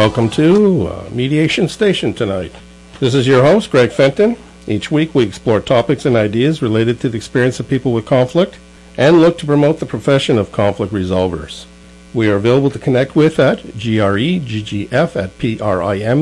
Welcome to uh, Mediation Station tonight. This is your host, Greg Fenton. Each week we explore topics and ideas related to the experience of people with conflict and look to promote the profession of conflict resolvers. We are available to connect with at greggf at primus.ca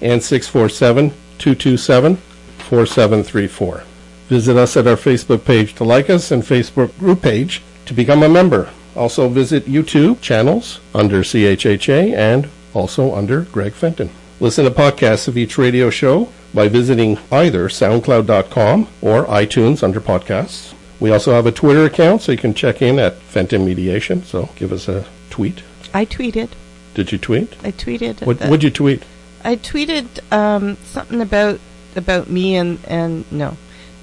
and 647-227-4734. Visit us at our Facebook page to like us and Facebook group page to become a member. Also visit YouTube channels under CHHA and also under Greg Fenton. Listen to podcasts of each radio show by visiting either soundcloud.com or iTunes under podcasts. We also have a Twitter account, so you can check in at Fenton Mediation. So give us a tweet. I tweeted. Did you tweet? I tweeted. What would you tweet? I tweeted um, something about about me and and no,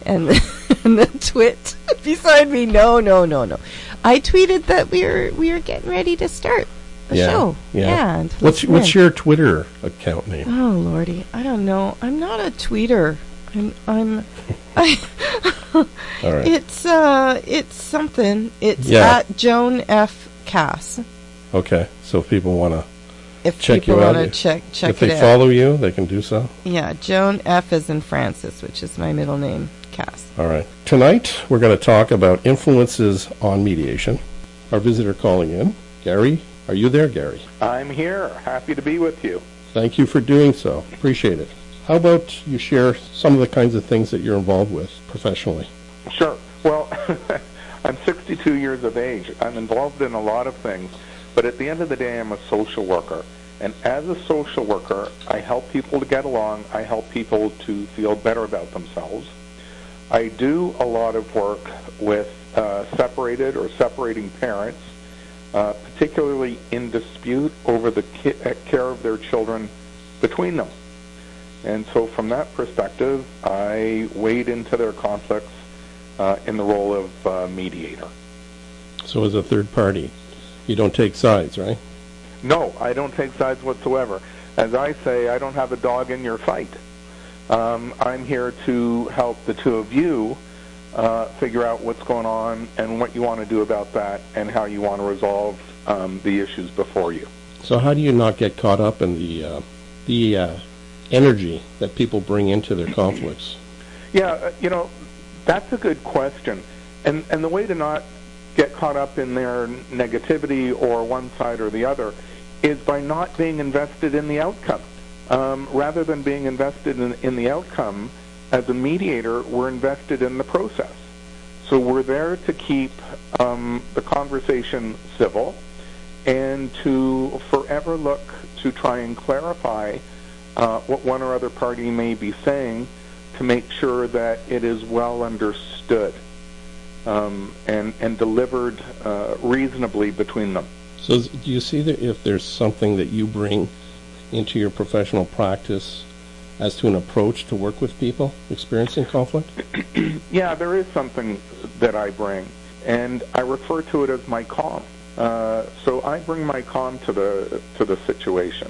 and, and the twit beside me. No, no, no, no. I tweeted that we were we were getting ready to start the yeah. show. Yeah. and what's what's in. your Twitter account name? Oh lordy, I don't know. I'm not a tweeter. I'm I'm. I, All right. it's uh it's something. It's Yeah. at Joan F Cass. okay. So if people want to, If Check people you out, want to check check if they out. follow you, they can do so. Yeah, Joan F is in Francis, which is my middle name, Cass. All right. Tonight, we're going to talk about influences on mediation. Our visitor calling in, Gary. Are you there, Gary? I'm here. Happy to be with you. Thank you for doing so. Appreciate it. How about you share some of the kinds of things that you're involved with professionally? Sure. Well, I'm 62 years of age. I'm involved in a lot of things, but at the end of the day, I'm a social worker. And as a social worker, I help people to get along. I help people to feel better about themselves. I do a lot of work with uh, separated or separating parents, uh, particularly in dispute over the ki- uh, care of their children between them. And so, from that perspective, I wade into their conflicts uh, in the role of uh, mediator. So, as a third party, you don't take sides, right? No, I don't take sides whatsoever. As I say, I don't have a dog in your fight. Um, I'm here to help the two of you uh, figure out what's going on and what you want to do about that and how you want to resolve um, the issues before you. So, how do you not get caught up in the uh, the uh, energy that people bring into their conflicts? Yeah, uh, you know, that's a good question. And and the way to not get caught up in their negativity or one side or the other is by not being invested in the outcome. Um, rather than being invested in, in the outcome, as a mediator, we're invested in the process. So we're there to keep um, the conversation civil and to forever look to try and clarify uh, what one or other party may be saying to make sure that it is well understood um, and, and delivered uh, reasonably between them. So, do you see that if there's something that you bring into your professional practice as to an approach to work with people experiencing conflict? Yeah, there is something that I bring, and I refer to it as my calm. Uh, so I bring my calm to the to the situation,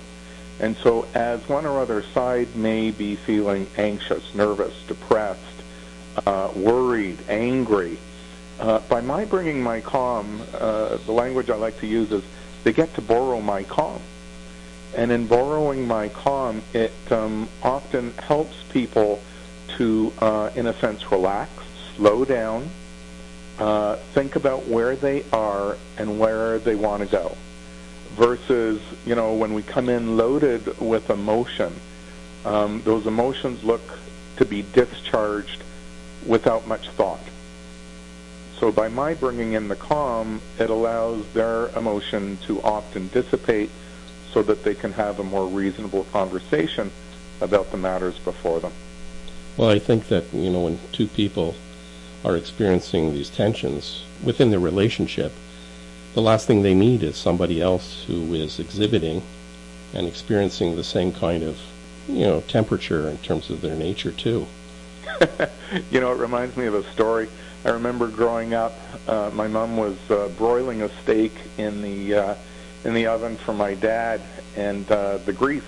and so as one or other side may be feeling anxious, nervous, depressed, uh, worried, angry, uh, by my bringing my calm, uh, the language I like to use is they get to borrow my calm. And in borrowing my calm, it um, often helps people to, uh, in a sense, relax, slow down, uh, think about where they are and where they want to go. Versus, you know, when we come in loaded with emotion, um, those emotions look to be discharged without much thought. So by my bringing in the calm, it allows their emotion to often dissipate so that they can have a more reasonable conversation about the matters before them. Well, I think that, you know, when two people are experiencing these tensions within their relationship, the last thing they need is somebody else who is exhibiting and experiencing the same kind of, you know, temperature in terms of their nature, too. you know, it reminds me of a story. I remember growing up, uh, my mom was uh, broiling a steak in the uh, in the oven for my dad, and uh, the grease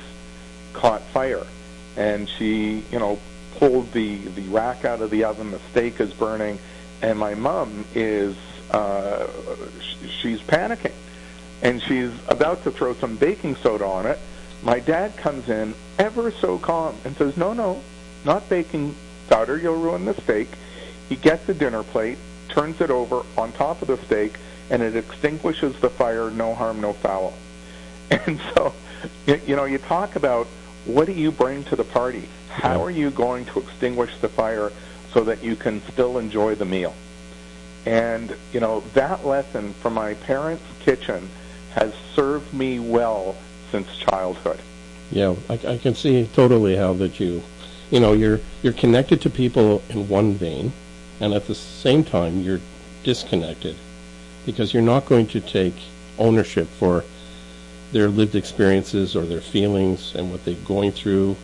caught fire, and she, you know, pulled the the rack out of the oven. The steak is burning, and my mom is uh, sh- she's panicking. and she's about to throw some baking soda on it. My dad comes in, ever so calm, and says, "No, no, not baking powder. You'll ruin the steak." He gets a dinner plate, turns it over on top of the steak, and it extinguishes the fire. No harm, no foul. And so, you know, you talk about what do you bring to the party? How are you going to extinguish the fire so that you can still enjoy the meal? And, you know, that lesson from my parents' kitchen has served me well since childhood. Yeah, I, I can see totally how that you, you know, you're you're connected to people in one vein, and at the same time you're disconnected, because you're not going to take ownership for their lived experiences or their feelings and what they're going through.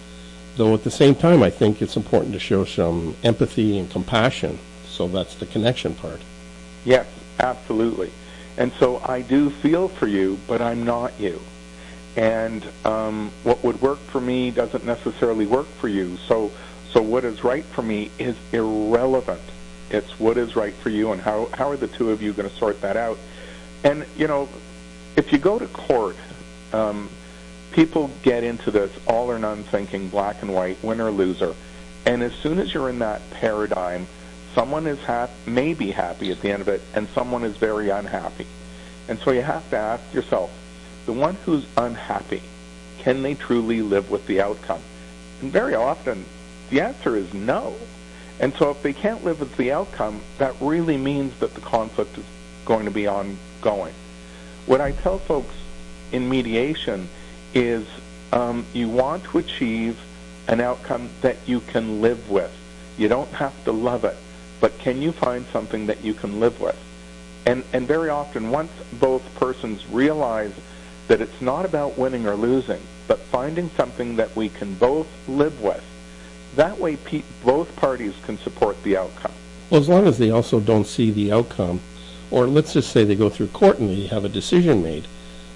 Though at the same time, I think it's important to show some empathy and compassion. So that's the connection part. Yes, absolutely. And so I do feel for you, but I'm not you. And um, what would work for me doesn't necessarily work for you. So, so what is right for me is irrelevant. It's what is right for you, and how how are the two of you going to sort that out? And you know, if you go to court, um, people get into this all or none thinking, black and white, winner or loser. And as soon as you're in that paradigm, someone is hap- may be happy at the end of it, and someone is very unhappy. And so you have to ask yourself, the one who's unhappy, can they truly live with the outcome? And very often, the answer is no. And so if they can't live with the outcome, that really means that the conflict is going to be ongoing. What I tell folks in mediation is um, you want to achieve an outcome that you can live with. You don't have to love it, but can you find something that you can live with? And, and very often, once both persons realize that it's not about winning or losing, but finding something that we can both live with, that way both parties can support the outcome. Well, as long as they also don't see the outcome, or let's just say they go through court and they have a decision made,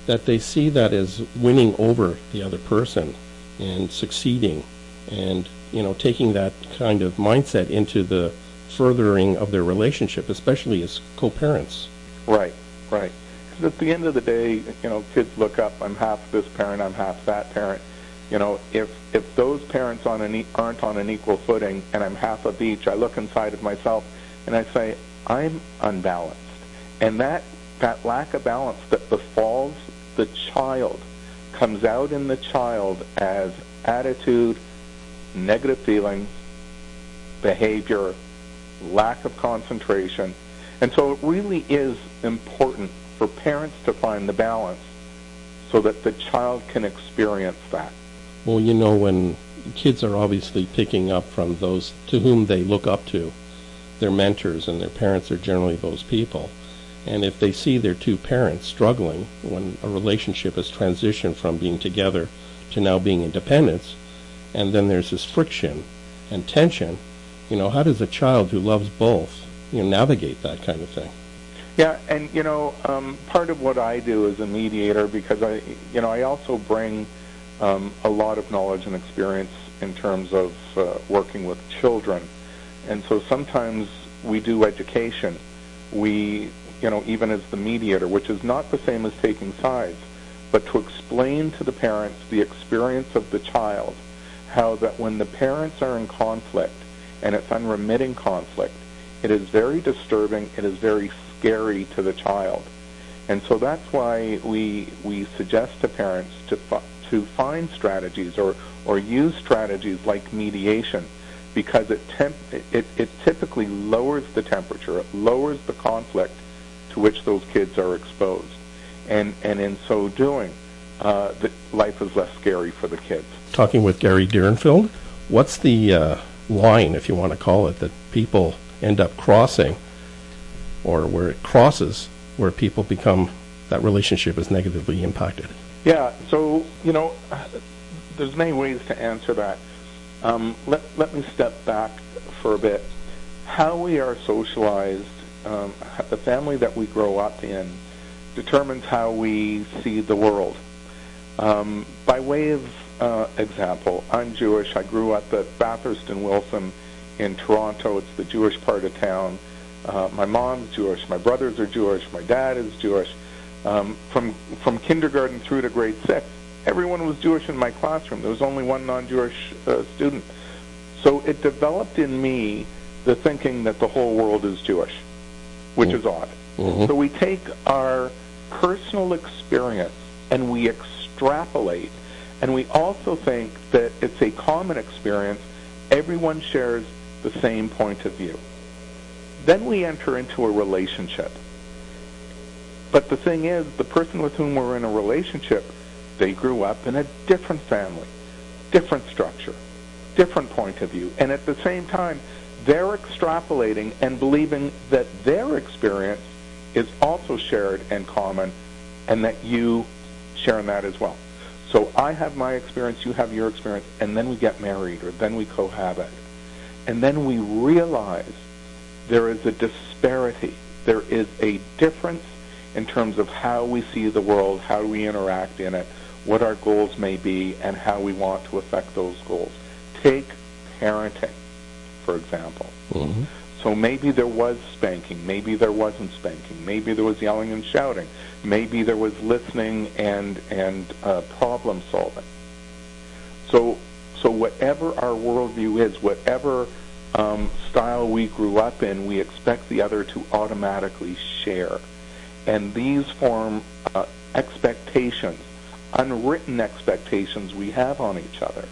that they see that as winning over the other person and succeeding and, you know, taking that kind of mindset into the furthering of their relationship, especially as co-parents. Right, right. 'Cause at the end of the day, you know, kids look up. I'm half this parent. I'm half that parent. You know, if if those parents on an e- aren't on an equal footing, and I'm half of each, I look inside of myself and I say I'm unbalanced, and that that lack of balance that befalls the child comes out in the child as attitude, negative feelings, behavior, lack of concentration. And so it really is important for parents to find the balance so that the child can experience that. Well, you know, when kids are obviously picking up from those to whom they look up to, their mentors and their parents are generally those people. And if they see their two parents struggling when a relationship has transitioned from being together to now being independents, and then there's this friction and tension, you know, how does a child who loves both, you know, navigate that kind of thing? Yeah, and you know, um, part of what I do as a mediator, because I, you know, I also bring um, a lot of knowledge and experience in terms of uh, working with children, and so sometimes we do education. We, you know, even as the mediator, which is not the same as taking sides, but to explain to the parents the experience of the child, how that when the parents are in conflict and it's unremitting conflict, it is very disturbing. It is very scary to the child, and so that's why we we suggest to parents to to find strategies or or use strategies like mediation, because it temp it, it typically lowers the temperature, it lowers the conflict to which those kids are exposed, and and in so doing, uh, the life is less scary for the kids. Talking with Gary Direnfield, what's the uh, line, if you want to call it, that people end up crossing, or where it crosses, where people become that relationship is negatively impacted? Yeah, so you know, there's many ways to answer that. Um, let let me step back for a bit. How we are socialized, um, the family that we grow up in, determines how we see the world. Um, by way of uh, example, I'm Jewish. I grew up at Bathurst and Wilson in Toronto. It's the Jewish part of town. Uh, my mom's Jewish. My brothers are Jewish. My dad is Jewish. Um, from from kindergarten through to grade six, everyone was Jewish in my classroom. There was only one non-Jewish uh, student. So it developed in me the thinking that the whole world is Jewish, which Mm. is odd. Mhm. So we take our personal experience and we extrapolate, and we also think that it's a common experience. Everyone shares the same point of view. Then we enter into a relationship. But the thing is, the person with whom we're in a relationship, they grew up in a different family, different structure, different point of view. And at the same time, they're extrapolating and believing that their experience is also shared and common and that you share in that as well. So I have my experience, you have your experience, and then we get married or then we cohabit. And then we realize there is a disparity. There is a difference in terms of how we see the world, how we interact in it, what our goals may be, and how we want to affect those goals. Take parenting, for example. Mhm. So maybe there was spanking, maybe there wasn't spanking, maybe there was yelling and shouting, maybe there was listening and and uh, problem solving. So so whatever our worldview is, whatever um, style we grew up in, we expect the other to automatically share, and these form uh, expectations, unwritten expectations we have on each other.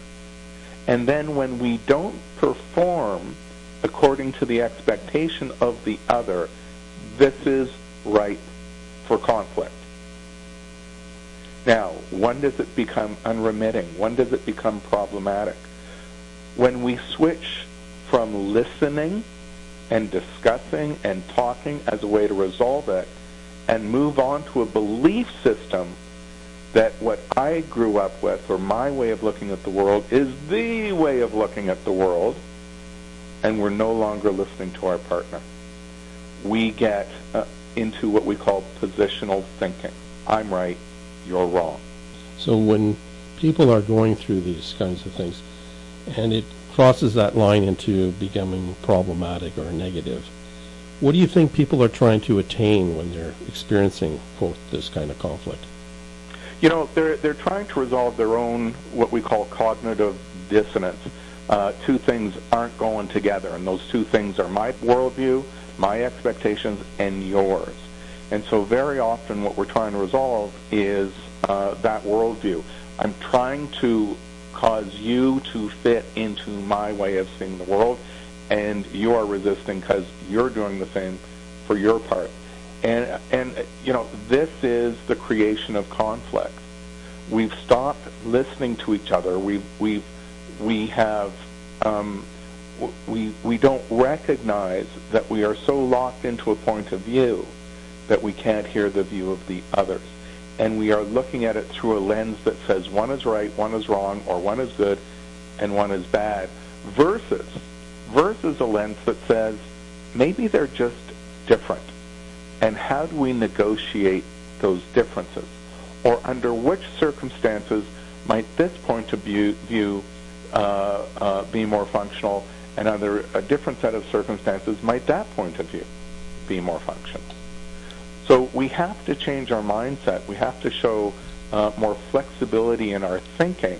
And then when we don't perform according to the expectation of the other, this is ripe for conflict. Now, when does it become unremitting? When does it become problematic? When we switch from listening and discussing and talking as a way to resolve it and move on to a belief system that what I grew up with or my way of looking at the world is the way of looking at the world, and we're no longer listening to our partner. We get uh, into what we call positional thinking. I'm right, you're wrong. So when people are going through these kinds of things, and it crosses that line into becoming problematic or negative, what do you think people are trying to attain when they're experiencing, quote, this kind of conflict? You know, they're they're trying to resolve their own what we call cognitive dissonance. Uh, two things aren't going together, and those two things are my worldview, my expectations, and yours. And so, very often, what we're trying to resolve is uh, that worldview. I'm trying to cause you to fit into my way of seeing the world, and you are resisting because you're doing the same for your part. And and you know this is the creation of conflict. We've stopped listening to each other. We we we have um, we we don't recognize that we are so locked into a point of view that we can't hear the view of the others, and we are looking at it through a lens that says one is right, one is wrong, or one is good, and one is bad, versus versus a lens that says maybe they're just different and how do we negotiate those differences? Or under which circumstances might this point of view, uh, uh, be more functional, and under a different set of circumstances might that point of view be more functional? So we have to change our mindset. We have to show uh, more flexibility in our thinking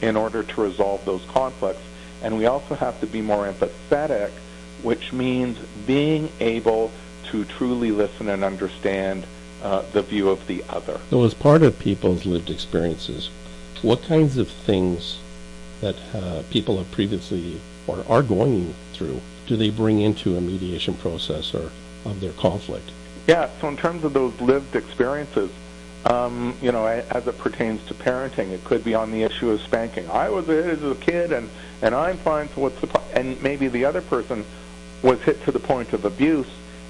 in order to resolve those conflicts. And we also have to be more empathetic, which means being able to truly listen and understand uh, the view of the other. So as part of people's lived experiences, what kinds of things that uh, people have previously or are going through do they bring into a mediation process or of their conflict? Yeah, so in terms of those lived experiences, um, you know, as it pertains to parenting, it could be on the issue of spanking. I was hit as a kid, and and I'm fine. So what's the and maybe the other person was hit to the point of abuse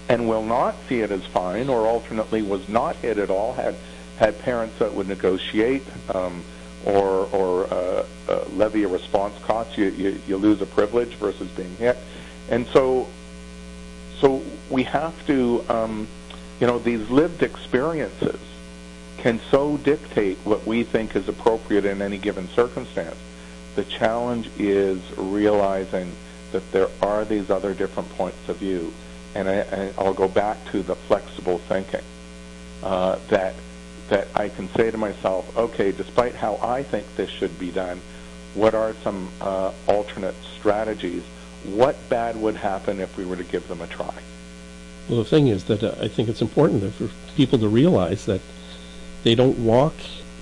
and will not see it as fine, or alternately was not hit at all. Had had parents that would negotiate um, or or uh, uh, levy a response cost. You, you you lose a privilege versus being hit, and so so we have to, um, you know, these lived experiences can so dictate what we think is appropriate in any given circumstance. The challenge is realizing that there are these other different points of view, and I, I- I'll go back to the flexible thinking. uh, that that I can say to myself, okay, despite how I think this should be done, what are some uh, alternate strategies? What bad would happen if we were to give them a try? Well, the thing is that uh, I think it's important for people to realize that they don't walk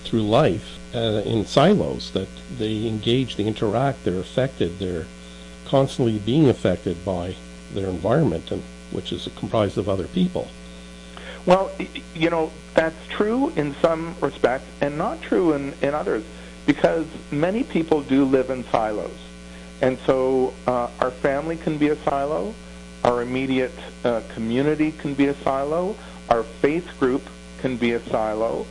through life uh, in silos, that they engage, they interact, they're affected, they're constantly being affected by their environment, and which is comprised of other people. Well, you know, that's true in some respects and not true in, in others because many people do live in silos. And so uh, our family can be a silo, our immediate uh, community can be a silo, our faith group can be a silo,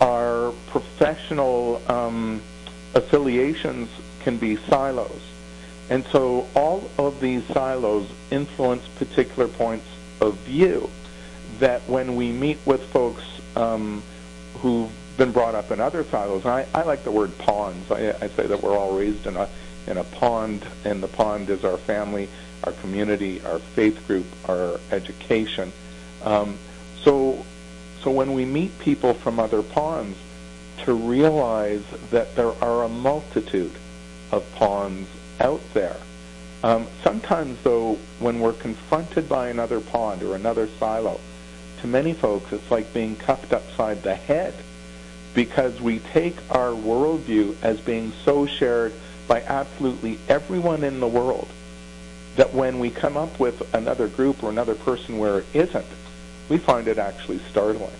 our professional um, affiliations can be silos. And so all of these silos influence particular points of view that when we meet with folks um, who've been brought up in other silos, and I, I like the word ponds. I, I say that we're all raised in a in a pond, and the pond is our family, our community, our faith group, our education. Um, so, so when we meet people from other ponds, to realize that there are a multitude of ponds out there. Um, sometimes, though, when we're confronted by another pond or another silo, to many folks, it's like being cuffed upside the head because we take our worldview as being so shared by absolutely everyone in the world that when we come up with another group or another person where it isn't, we find it actually startling.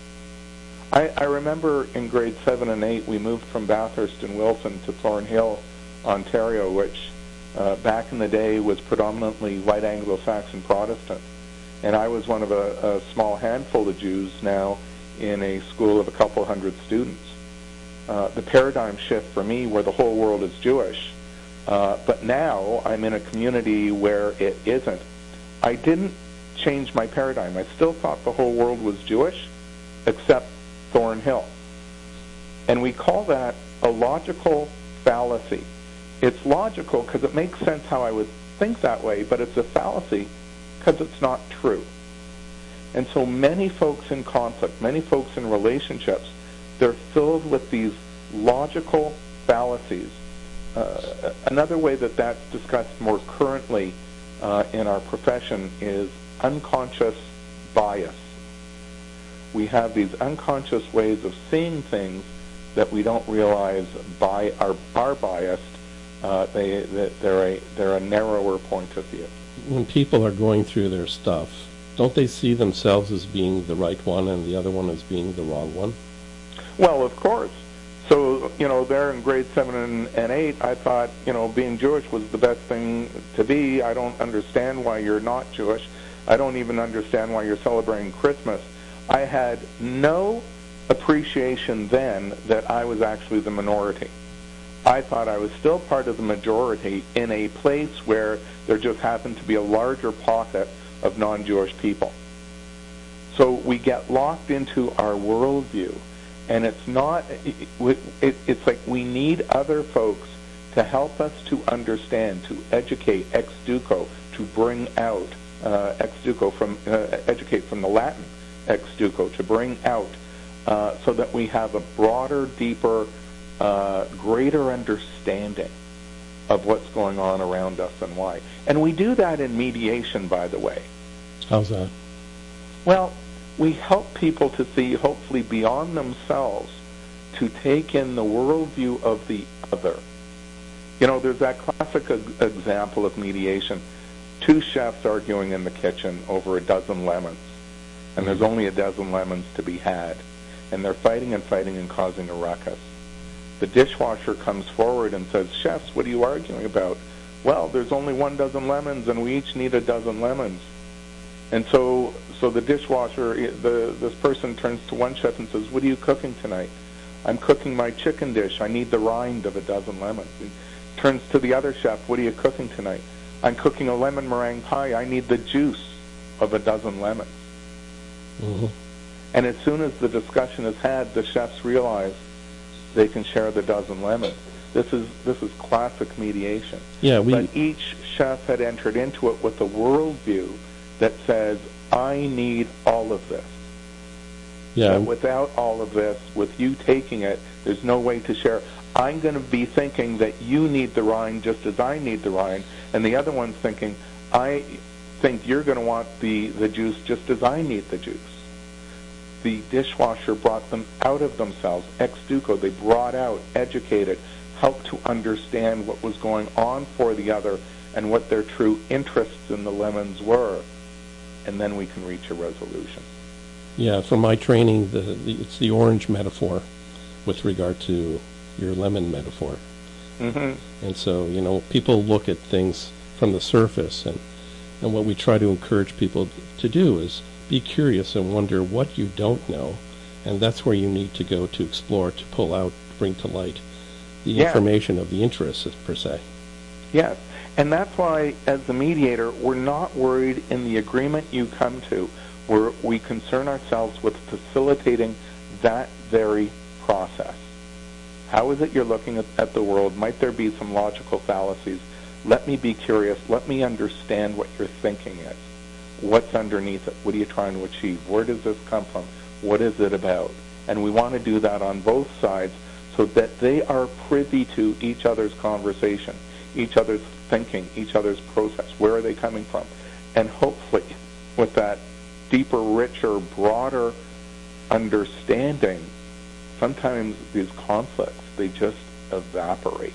I, I remember in grade 7 and 8, we moved from Bathurst and Wilson to Thornhill, Ontario, which uh, back in the day was predominantly white Anglo-Saxon Protestant and I was one of a, a small handful of Jews now in a school of a couple hundred students. Uh, the paradigm shift for me where the whole world is Jewish, uh, but now I'm in a community where it isn't. I didn't change my paradigm. I still thought the whole world was Jewish, except Thornhill. And we call that a logical fallacy. It's logical because it makes sense how I would think that way, but it's a fallacy because it's not true. And so many folks in conflict, many folks in relationships, they're filled with these logical fallacies. Uh, another way that that's discussed more currently uh, in our profession is unconscious bias. We have these unconscious ways of seeing things that we don't realize by our, are biased. Uh, they, they're, a, they're a narrower point of view when people are going through their stuff, don't they see themselves as being the right one and the other one as being the wrong one? Well, of course. So, you know, there in grade 7 and, and 8, I thought, you know, being Jewish was the best thing to be. I don't understand why you're not Jewish. I don't even understand why you're celebrating Christmas. I had no appreciation then that I was actually the minority. I thought I was still part of the majority in a place where there just happened to be a larger pocket of non-Jewish people. So we get locked into our worldview, and it's not. It, it, it's like we need other folks to help us to understand, to educate ex duco, to bring out ex duco from uh, educate from the Latin ex duco, to bring out, uh, so that we have a broader, deeper uh, greater understanding of what's going on around us and why. And we do that in mediation, by the way. How's that? Well, we help people to see, hopefully, beyond themselves to take in the worldview of the other. You know, there's that classic example of mediation. Two chefs arguing in the kitchen over a dozen lemons, and there's only a dozen lemons to be had, and they're fighting and fighting and causing a ruckus the dishwasher comes forward and says, Chefs, what are you arguing about? Well, there's only one dozen lemons, and we each need a dozen lemons. And so, so the dishwasher, the this person turns to one chef and says, "What are you cooking tonight?" I'm cooking my chicken dish. I need the rind of a dozen lemons. He turns to the other chef, "What are you cooking tonight?" I'm cooking a lemon meringue pie. I need the juice of a dozen lemons. Mm-hmm. And as soon as the discussion is had, the chefs realize they can share the dozen lemons. This is this is classic mediation. Yeah, we. But each chef had entered into it with a worldview that says, "I need all of this." Yeah. That without all of this, with you taking it, there's no way to share. I'm going to be thinking that you need the rind just as I need the rind, and the other one's thinking I think you're going to want the the juice just as I need the juice. The dishwasher brought them out of themselves, ex duco. They brought out, educated, helped to understand what was going on for the other and what their true interests in the lemons were, and then we can reach a resolution. Yeah, from my training, the, the it's the orange metaphor with regard to your lemon metaphor. Mm-hmm. And so, you know, people look at things from the surface, and, and what we try to encourage people to do is be curious and wonder what you don't know, and that's where you need to go to explore, to pull out, bring to light the Yeah. information of the interest, per se. Yes, and that's why, as the mediator, we're not worried in the agreement you come to. We're, we concern ourselves with facilitating that very process. How is it you're looking at, at the world? Might there be some logical fallacies? Let me be curious. Let me understand what your thinking is. What's underneath it? What are you trying to achieve? Where does this come from? What is it about? And we want to do that on both sides so that they are privy to each other's conversation, each other's thinking, each other's process. Where are they coming from? And hopefully, with that deeper, richer, broader understanding, sometimes these conflicts, they just evaporate.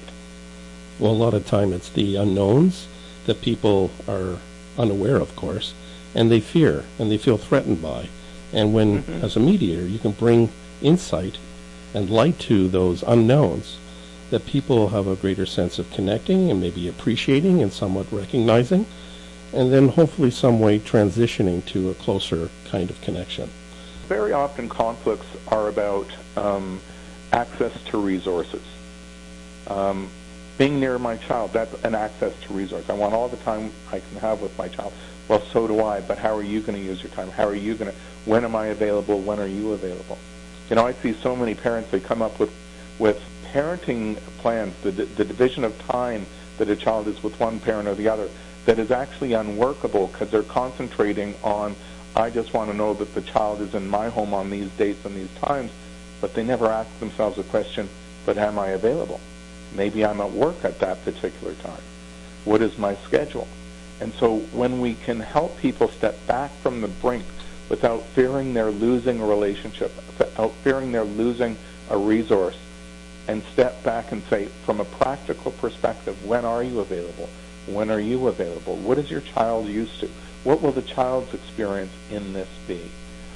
Well, a lot of time it's the unknowns that people are unaware, of course, and they fear and they feel threatened by. And when, Mhm. as a mediator, you can bring insight and light to those unknowns, that people have a greater sense of connecting and maybe appreciating and somewhat recognizing, and then hopefully some way transitioning to a closer kind of connection. Very often conflicts are about um, access to resources. Um, being near my child, that's an access to resource. I want all the time I can have with my child. Well, so do I, but how are you going to use your time? How are you going to, when am I available? When are you available? You know, I see so many parents, they come up with, with parenting plans, the, the division of time that a child is with one parent or the other, that is actually unworkable because they're concentrating on, I just want to know that the child is in my home on these dates and these times, but they never ask themselves the question, but am I available? Maybe I'm at work at that particular time. What is my schedule? And so when we can help people step back from the brink without fearing they're losing a relationship, without fearing they're losing a resource, and step back and say, from a practical perspective, when are you available? When are you available? What is your child used to? What will the child's experience in this be?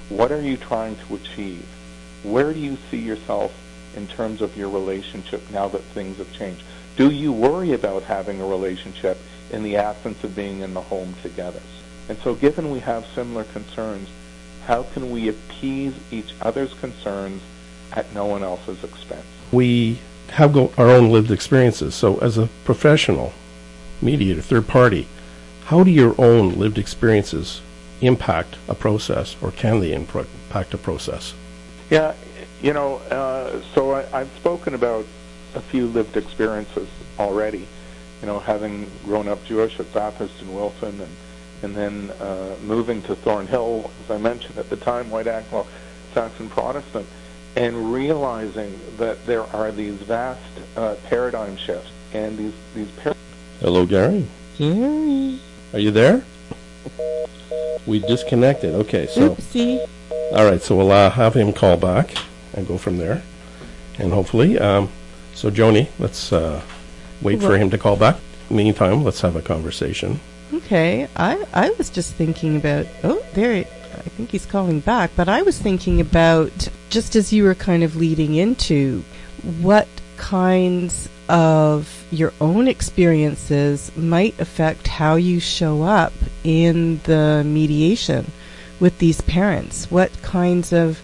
What are you trying to achieve? Where do you see yourself in terms of your relationship now that things have changed? Do you worry about having a relationship in the absence of being in the home together? And so, given we have similar concerns, how can we appease each other's concerns at no one else's expense? we have go- our own lived experiences. So, as a professional mediator, third party, how do your own lived experiences impact a process, or can they impact a process? Yeah, you know, uh, so I, I've spoken about a few lived experiences already. You know, having grown up Jewish at Bathurst and Wilson, and and then uh, moving to Thornhill, as I mentioned at the time, white Anglo Saxon Protestant, and realizing that there are these vast uh, paradigm shifts and these these par- Hello, Gary. Gary. Are you there? We disconnected. Okay, so Oopsie. All right, so we'll uh, have him call back and go from there, and hopefully, um, so Joni, let's uh, wait for him to call back. Meantime, let's have a conversation. Okay, I I was just thinking about. Oh, there. I think he's calling back. But I was thinking about just as you were kind of leading into what kinds of your own experiences might affect how you show up in the mediation with these parents. What kinds of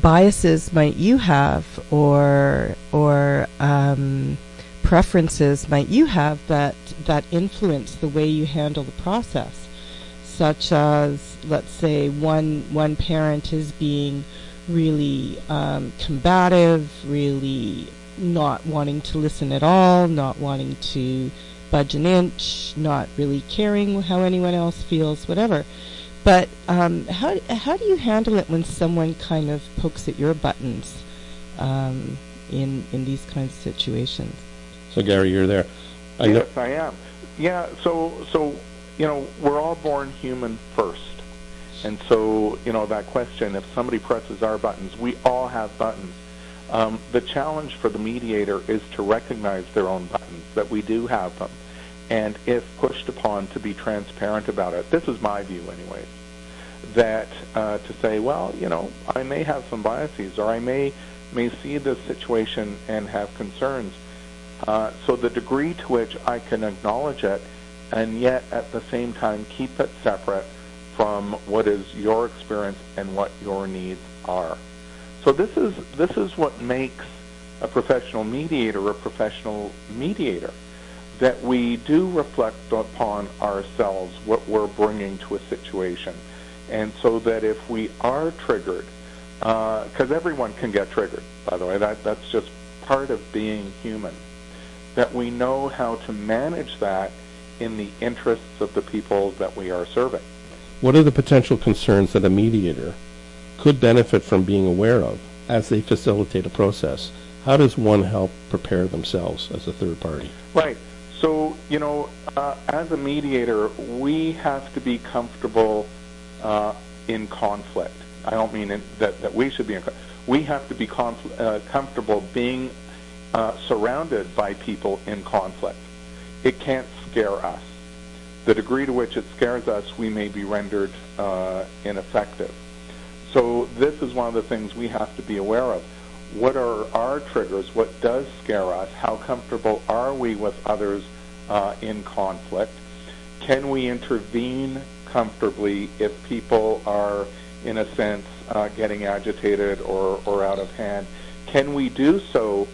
biases might you have, or or um, preferences might you have that that influence the way you handle the process such as let's say one one parent is being really um, combative really not wanting to listen at all not wanting to budge an inch not really caring how anyone else feels whatever But um, how how do you handle it when someone kind of pokes at your buttons um, in in these kinds of situations? So Gary, you're there. I yes, know- I am. Yeah. So so you know we're all born human first, and so you know that question: if somebody presses our buttons, we all have buttons. Um, the challenge for the mediator is to recognize their own buttons, that we do have them, and if pushed upon to be transparent about it. This is my view, anyway, That uh, to say, well, you know, I may have some biases, or I may may see this situation and have concerns. Uh, so the degree to which I can acknowledge it, and yet at the same time keep it separate from what is your experience and what your needs are. So this is this is what makes a professional mediator a professional mediator that we do reflect upon ourselves what we're bringing to a situation. And so that if we are triggered, because uh, everyone can get triggered, by the way, that, that's just part of being human, that we know how to manage that in the interests of the people that we are serving. What are the potential concerns that a mediator could benefit from being aware of as they facilitate a process? How does one help prepare themselves as a third party? Right. So, you know, uh, as a mediator, we have to be comfortable uh, in conflict. I don't mean in, that, that we should be in We have to be uh, comfortable being uh, surrounded by people in conflict. It can't scare us. The degree to which it scares us, we may be rendered uh, ineffective. So this is one of the things we have to be aware of what are our triggers? What does scare us? How comfortable are we with others uh, in conflict? Can we intervene comfortably if people are, in a sense, uh, getting agitated or, or out of hand? Can we do so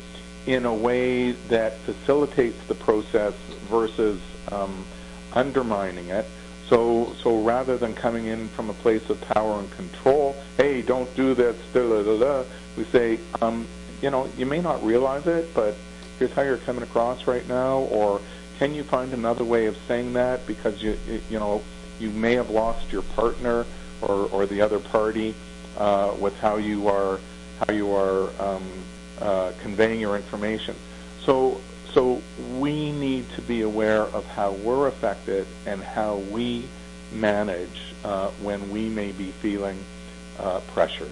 in a way that facilitates the process versus um, undermining it? So, so rather than coming in from a place of power and control, hey, don't do this, da da da da we say, um, you know, you may not realize it, but here's how you're coming across right now, or can you find another way of saying that because you, you know, you may have lost your partner or, or the other party uh, with how you are how you are um, uh, conveying your information. So, so we need to be aware of how we're affected and how we manage uh, when we may be feeling uh, pressured.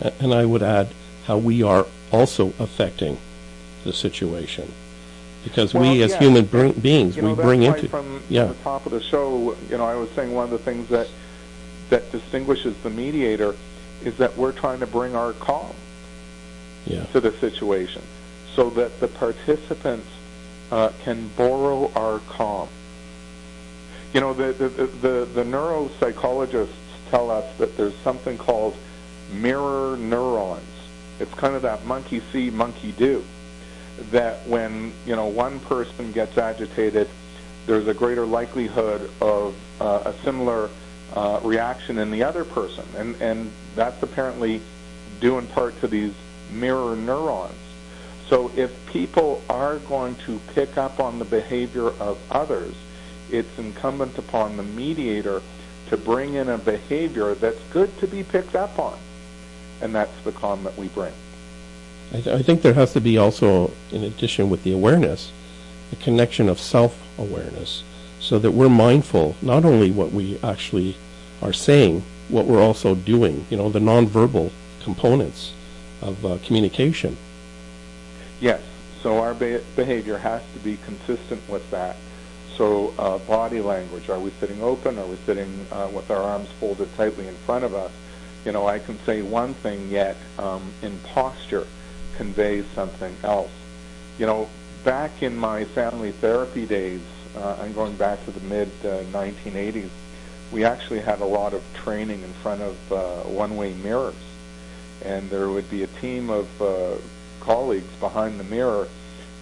And I would add how we are also affecting the situation. Because well, we, as yeah. human br- beings, you know, we bring into from yeah. the top of the show. You know, I was saying one of the things that that distinguishes the mediator is that we're trying to bring our calm yeah. to the situation, so that the participants uh, can borrow our calm. You know, the the, the the neuropsychologists tell us that there's something called mirror neurons. It's kind of that monkey see, monkey do. That when you know one person gets agitated, there's a greater likelihood of uh, a similar uh, reaction in the other person, and and that's apparently due in part to these mirror neurons. So if people are going to pick up on the behavior of others, it's incumbent upon the mediator to bring in a behavior that's good to be picked up on and that's the calm that we bring. I, th- I think there has to be also, in addition with the awareness, a connection of self-awareness, so that we're mindful not only what we actually are saying, what we're also doing. You know, the nonverbal components of uh, communication. Yes. So our be- behavior has to be consistent with that. So uh, body language, are we sitting open? Are we sitting uh, with our arms folded tightly in front of us? you know, I can say one thing, yet um, in posture conveys something else. You know, back in my family therapy days, uh, I'm going back to the mid uh, 1980s, we actually had a lot of training in front of uh, one-way mirrors. And there would be a team of uh, colleagues behind the mirror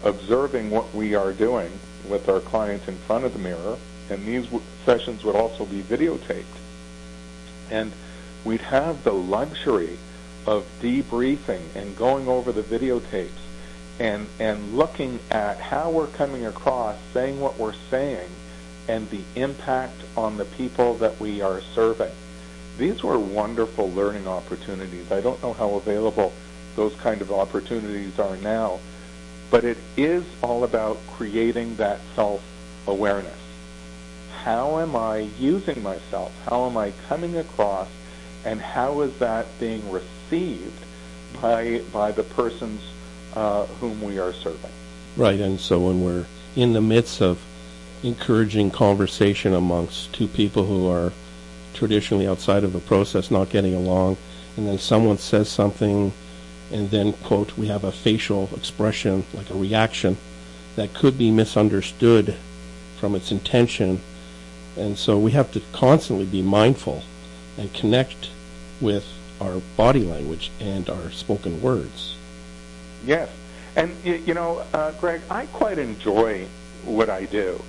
observing what we are doing with our client in front of the mirror. And these w- sessions would also be videotaped. And we'd have the luxury of debriefing and going over the videotapes and and looking at how we're coming across, saying what we're saying, and the impact on the people that we are serving. These were wonderful learning opportunities. I don't know how available those kind of opportunities are now, but it is all about creating that self-awareness. How am I using myself? How am I coming across? And how is that being received by, by the persons uh, whom we are serving? Right, and so when we're in the midst of encouraging conversation amongst two people who are traditionally outside of the process not getting along, and then someone says something, and then, quote, we have a facial expression, like a reaction, that could be misunderstood from its intention. And so we have to constantly be mindful and connect with our body language and our spoken words. Yes. And, you know, uh, Greg, I quite enjoy what I do.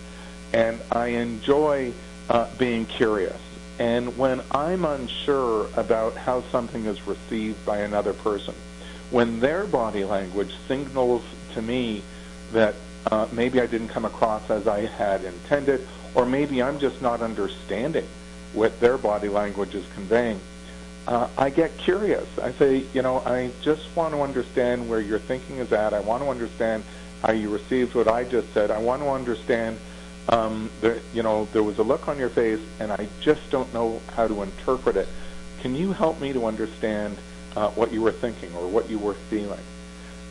And I enjoy uh, being curious. And when I'm unsure about how something is received by another person, when their body language signals to me that uh, maybe I didn't come across as I had intended, or maybe I'm just not understanding what their body language is conveying, uh, I get curious. I say, you know, I just want to understand where your thinking is at. I want to understand how you received what I just said. I want to understand, um, you know, there was a look on your face, and I just don't know how to interpret it. Can you help me to understand uh, what you were thinking or what you were feeling?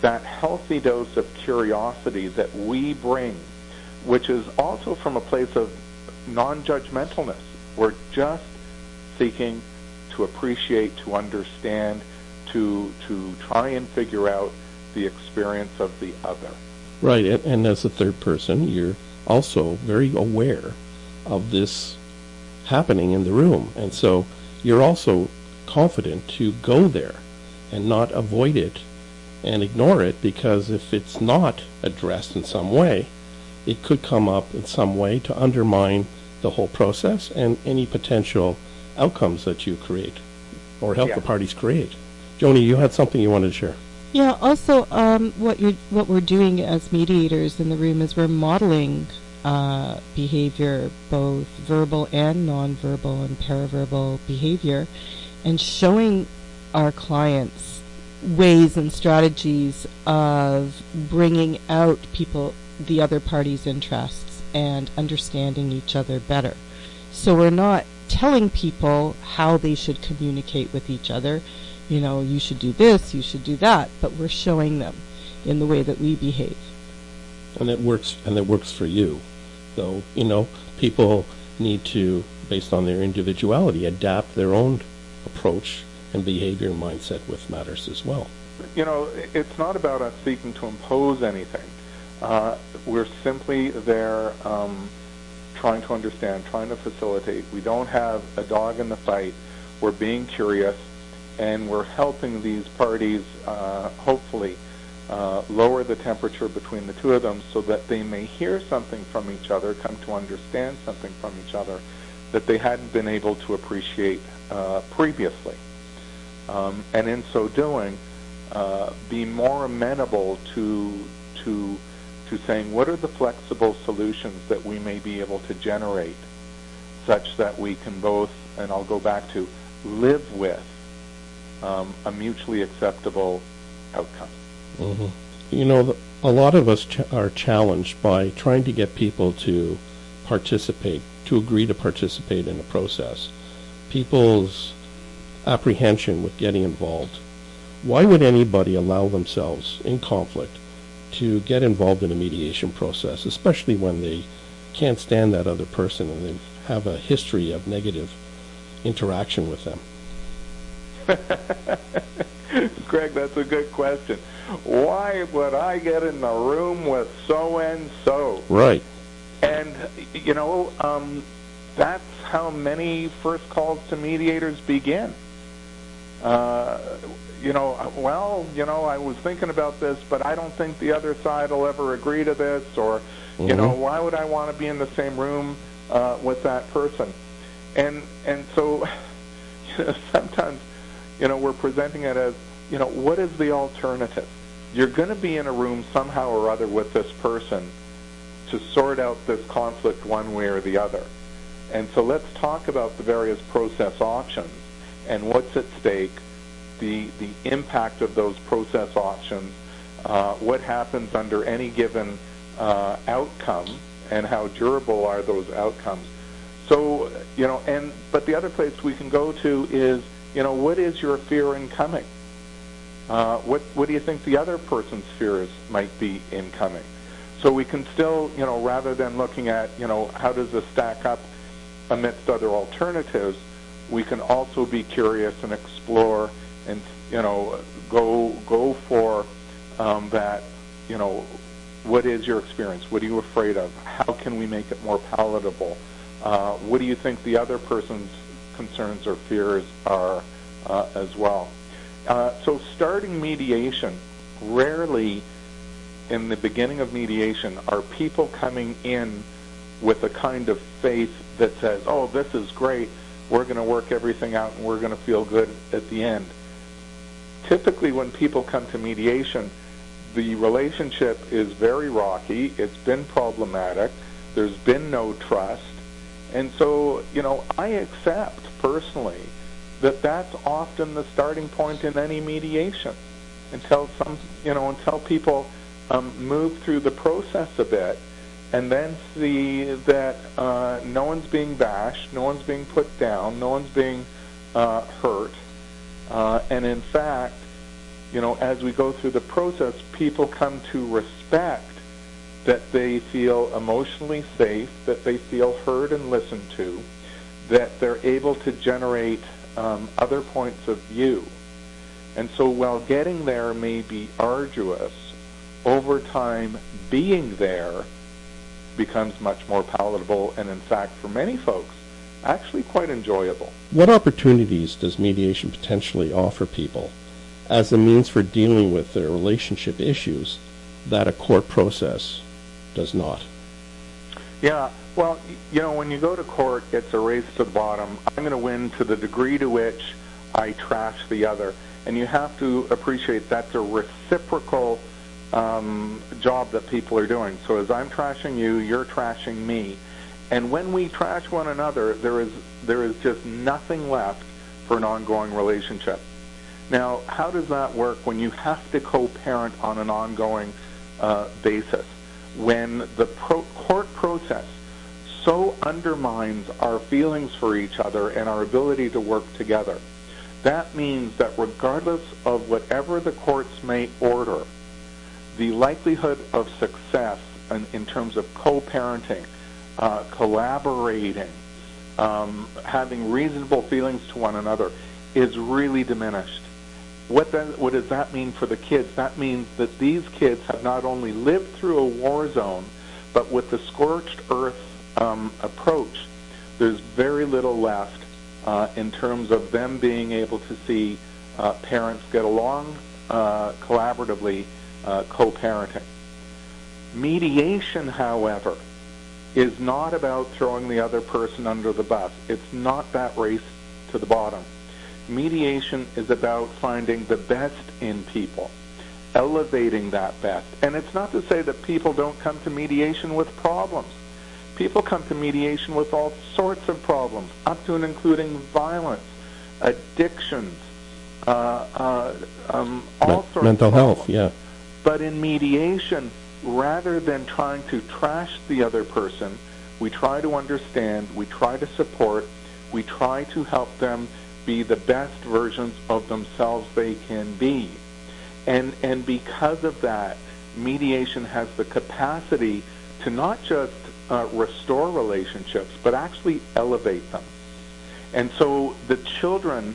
That healthy dose of curiosity that we bring, which is also from a place of non-judgmentalness. We're just seeking to appreciate, to understand, to to try and figure out the experience of the other. Right, and, as a third person, you're also very aware of this happening in the room, and so you're also confident to go there and not avoid it and ignore it because if it's not addressed in some way, it could come up in some way to undermine the whole process and any potential outcomes that you create or help Yeah. the parties create. Joni, you had something you wanted to share. Yeah. Also, um, what you're what we're doing as mediators in the room is we're modeling uh, behavior, both verbal and nonverbal and paraverbal behavior, and showing our clients ways and strategies of bringing out people, the other party's interests, and understanding each other better. So we're not telling people how they should communicate with each other. You know, you should do this, you should do that, but we're showing them in the way that we behave. and it works and it works for you though you know people need to based on their individuality adapt their own approach and behavior and mindset with matters as well You know, it's not about us seeking to impose anything. Uh, we're simply there um, trying to understand, trying to facilitate. We don't have a dog in the fight. We're being curious, and we're helping these parties, uh, hopefully, uh, lower the temperature between the two of them so that they may hear something from each other, come to understand something from each other that they hadn't been able to appreciate uh, previously. Um, and in so doing, uh, be more amenable to to to saying what are the flexible solutions that we may be able to generate, such that we can both, and I'll go back to, live with um, a mutually acceptable outcome. hmm you know a lot of us ch- are challenged by trying to get people to participate to agree to participate in a process. People's apprehension with getting involved. Why would anybody allow themselves in conflict to get involved in a mediation process, especially when they can't stand that other person and they have a history of negative interaction with them? Greg, that's a good question. Why would I get in the room with so and so? Right. And, you know, um, that's how many first calls to mediators begin. Uh, you know, well, you know, I was thinking about this, but I don't think the other side will ever agree to this, or, you know, Mhm. why would I want to be in the same room uh, with that person? And and so, you know, sometimes, you know, we're presenting it as, you know, what is the alternative? You're going to be in a room somehow or other with this person to sort out this conflict one way or the other. And so let's talk about the various process options and what's at stake, the, the impact of those process options, uh, what happens under any given uh, outcome, and how durable are those outcomes. So, you know, and but the other place we can go to is, you know, what is your fear in coming? Uh, what what do you think the other person's fears might be in coming? So we can still, you know, rather than looking at, you know, how does this stack up amidst other alternatives, we can also be curious and explore and, you know, go go for um, that, you know, what is your experience? What are you afraid of? How can we make it more palatable? Uh, what do you think the other person's concerns or fears are uh, as well? Uh, so starting mediation, rarely in the beginning of mediation are people coming in with a kind of faith that says, oh, this is great, we're going to work everything out and we're going to feel good at the end. Typically when people come to mediation, the relationship is very rocky, it's been problematic, there's been no trust, and so, you know, I accept personally that that's often the starting point in any mediation. Until some, you know, until people um, move through the process a bit and then see that uh, no one's being bashed, no one's being put down, no one's being uh, hurt, uh, and in fact, you know, as we go through the process, people come to respect that they feel emotionally safe, that they feel heard and listened to, that they're able to generate um, other points of view. And so while getting there may be arduous, over time being there becomes much more palatable and in fact for many folks actually quite enjoyable. What opportunities does mediation potentially offer people as a means for dealing with their relationship issues that a court process does not? Yeah, well, you know, when you go to court, it's a race to the bottom. I'm going to win to the degree to which I trash the other. And you have to appreciate that's a reciprocal um, job that people are doing. So as I'm trashing you, you're trashing me. And when we trash one another, there is there is just nothing left for an ongoing relationship. Now, how does that work when you have to co-parent on an ongoing uh, basis? When the pro- court process so undermines our feelings for each other and our ability to work together. That means that regardless of whatever the courts may order, the likelihood of success in, in terms of co-parenting, uh, collaborating, um, having reasonable feelings to one another is really diminished. What, then, what does that mean for the kids? That means that these kids have not only lived through a war zone, but with the scorched earth um, approach, there's very little left uh, in terms of them being able to see uh, parents get along uh, collaboratively, uh, co-parenting. Mediation, however, is not about throwing the other person under the bus. It's not that race to the bottom. Mediation is about finding the best in people, elevating that best. And it's not to say that people don't come to mediation with problems. People come to mediation with all sorts of problems, up to and including violence, addictions, uh, uh, um, all Me- sorts mental of health, yeah. But in mediation, rather than trying to trash the other person, we try to understand, we try to support, we try to help them be the best versions of themselves they can be. And, and because of that, mediation has the capacity to not just uh, restore relationships, but actually elevate them. And so the children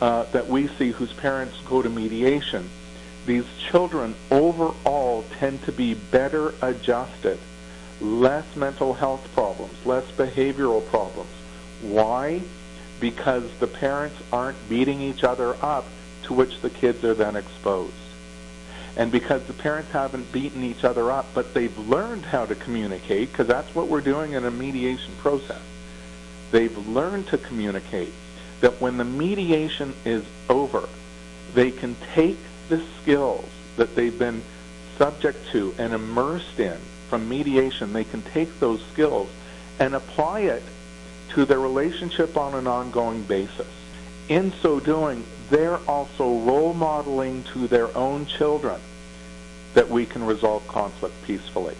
uh, that we see whose parents go to mediation, these children overall tend to be better adjusted, less mental health problems, less behavioral problems. Why? Because the parents aren't beating each other up to which the kids are then exposed. And because the parents haven't beaten each other up, but they've learned how to communicate, because that's what we're doing in a mediation process. They've learned to communicate that when the mediation is over, they can take the skills that they've been subject to and immersed in from mediation, they can take those skills and apply it to their relationship on an ongoing basis. In so doing, they're also role modeling to their own children that we can resolve conflict peacefully.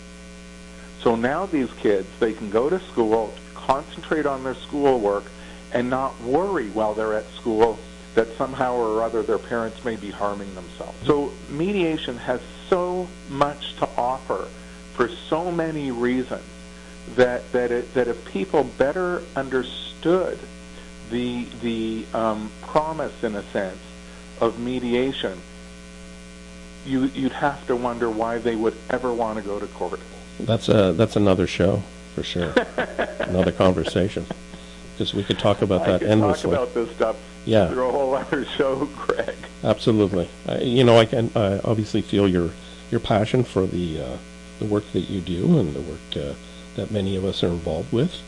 So now these kids, they can go to school, concentrate on their schoolwork, and not worry while they're at school that somehow or other their parents may be harming themselves. So mediation has so much to offer for so many reasons that that it, that if people better understood the the um, promise in a sense of mediation, you you'd have to wonder why they would ever want to go to court. That's a that's another show for sure. another conversation because we could talk about I that endlessly. talk about this stuff Yeah. through a whole other show, Greg. Absolutely. I, you know, I can I obviously feel your your passion for the uh, the work that you do and the work uh, that many of us are involved with.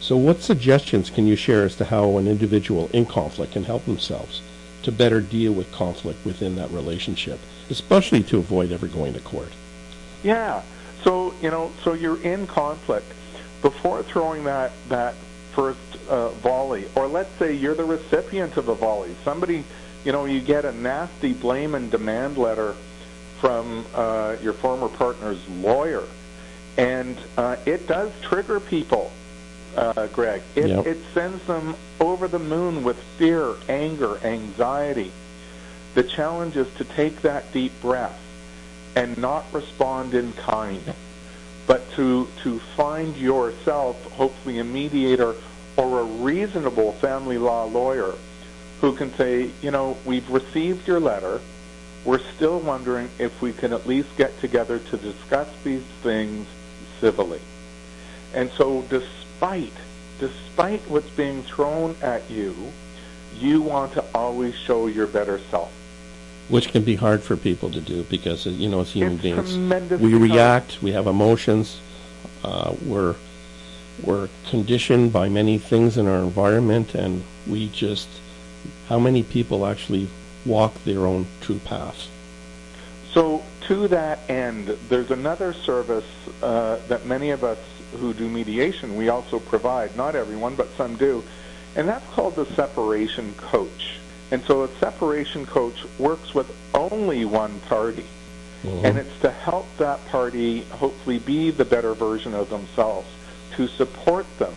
So, what suggestions can you share as to how an individual in conflict can help themselves to better deal with conflict within that relationship, especially to avoid ever going to court? Yeah. So you know, so you're in conflict before throwing that that first uh, volley, or let's say you're the recipient of a volley. Somebody, you know, you get a nasty blame and demand letter from uh, your former partner's lawyer, and uh, it does trigger people. Uh, Greg, it, Yep. it sends them over the moon with fear, anger, anxiety. The challenge is to take that deep breath and not respond in kind, but to to find yourself, hopefully a mediator or a reasonable family law lawyer who can say, you know, we've received your letter. We're still wondering if we can at least get together to discuss these things civilly. And so despite despite what's being thrown at you, you want to always show your better self. Which can be hard for people to do because, you know, as human It's beings, we react, we have emotions, uh, we're we're conditioned by many things in our environment, and we just how many people actually walk their own true path? So, to that end, there's another service uh, that many of us who do mediation we also provide. Not everyone, but some do, and that's called the separation coach. And so, a separation coach works with only one party, and it's to help that party hopefully be the better version of themselves, to support them,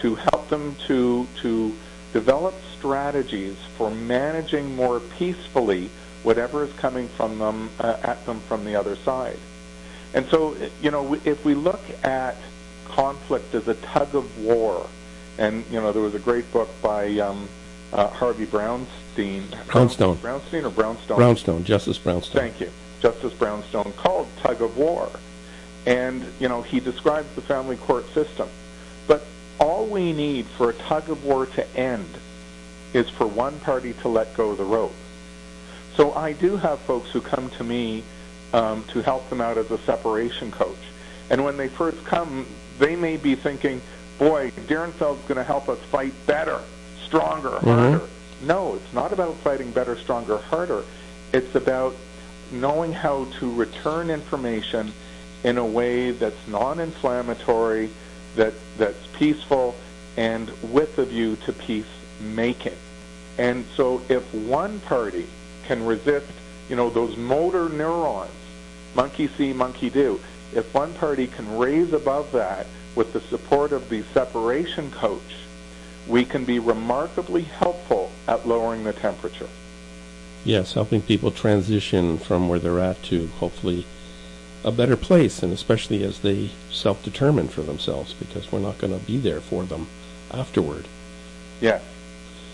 to help them to to develop strategies for managing more peacefully whatever is coming from them uh, at them from the other side. And so, you know, if we look at conflict as a tug of war, and you know, there was a great book by um, uh, Harvey Brownstein. Brownstone. Brownstein or Brownstone? Brownstone, Justice Brownstone. Thank you. Justice Brownstone called Tug of War. And, you know, he describes the family court system. But all we need for a tug of war to end is for one party to let go of the rope. So I do have folks who come to me um, to help them out as a separation coach. And when they first come, they may be thinking, boy, Direnfield's going to help us fight better, stronger, harder. No, it's not about fighting better, stronger, harder. It's about knowing how to return information in a way that's non-inflammatory, that that's peaceful, and with a view to peace making. And so, if one party can resist, you know, those motor neurons, monkey see, monkey do. If one party can raise above that with the support of the separation coach, we can be remarkably helpful at lowering the temperature. Yes, helping people transition from where they're at to hopefully a better place, and especially as they self-determine for themselves, because we're not going to be there for them afterward. Yeah.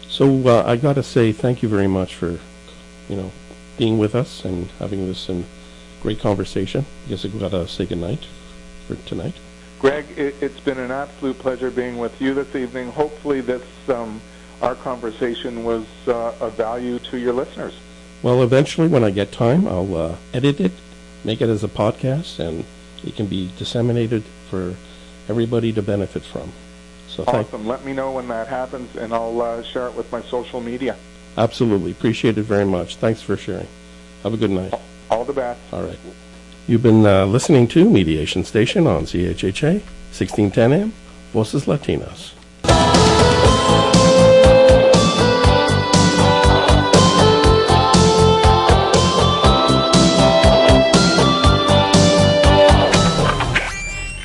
So uh, I got to say thank you very much for, you know, being with us and having this and great conversation. I guess I've got to say goodnight for tonight. Greg, it, it's been an absolute pleasure being with you this evening. Hopefully, this um, our conversation was uh, of value to your listeners. Well, eventually, when I get time, I'll uh, edit it, make it as a podcast, and it can be disseminated for everybody to benefit from. So thank, Awesome. Let me know when that happens, and I'll uh, share it with my social media. absolutely appreciate it very much. Thanks for sharing. Have a good night. All the best. All right. You've been uh, listening to Mediation Station on CHHA 1610 AM, Voices Latinos.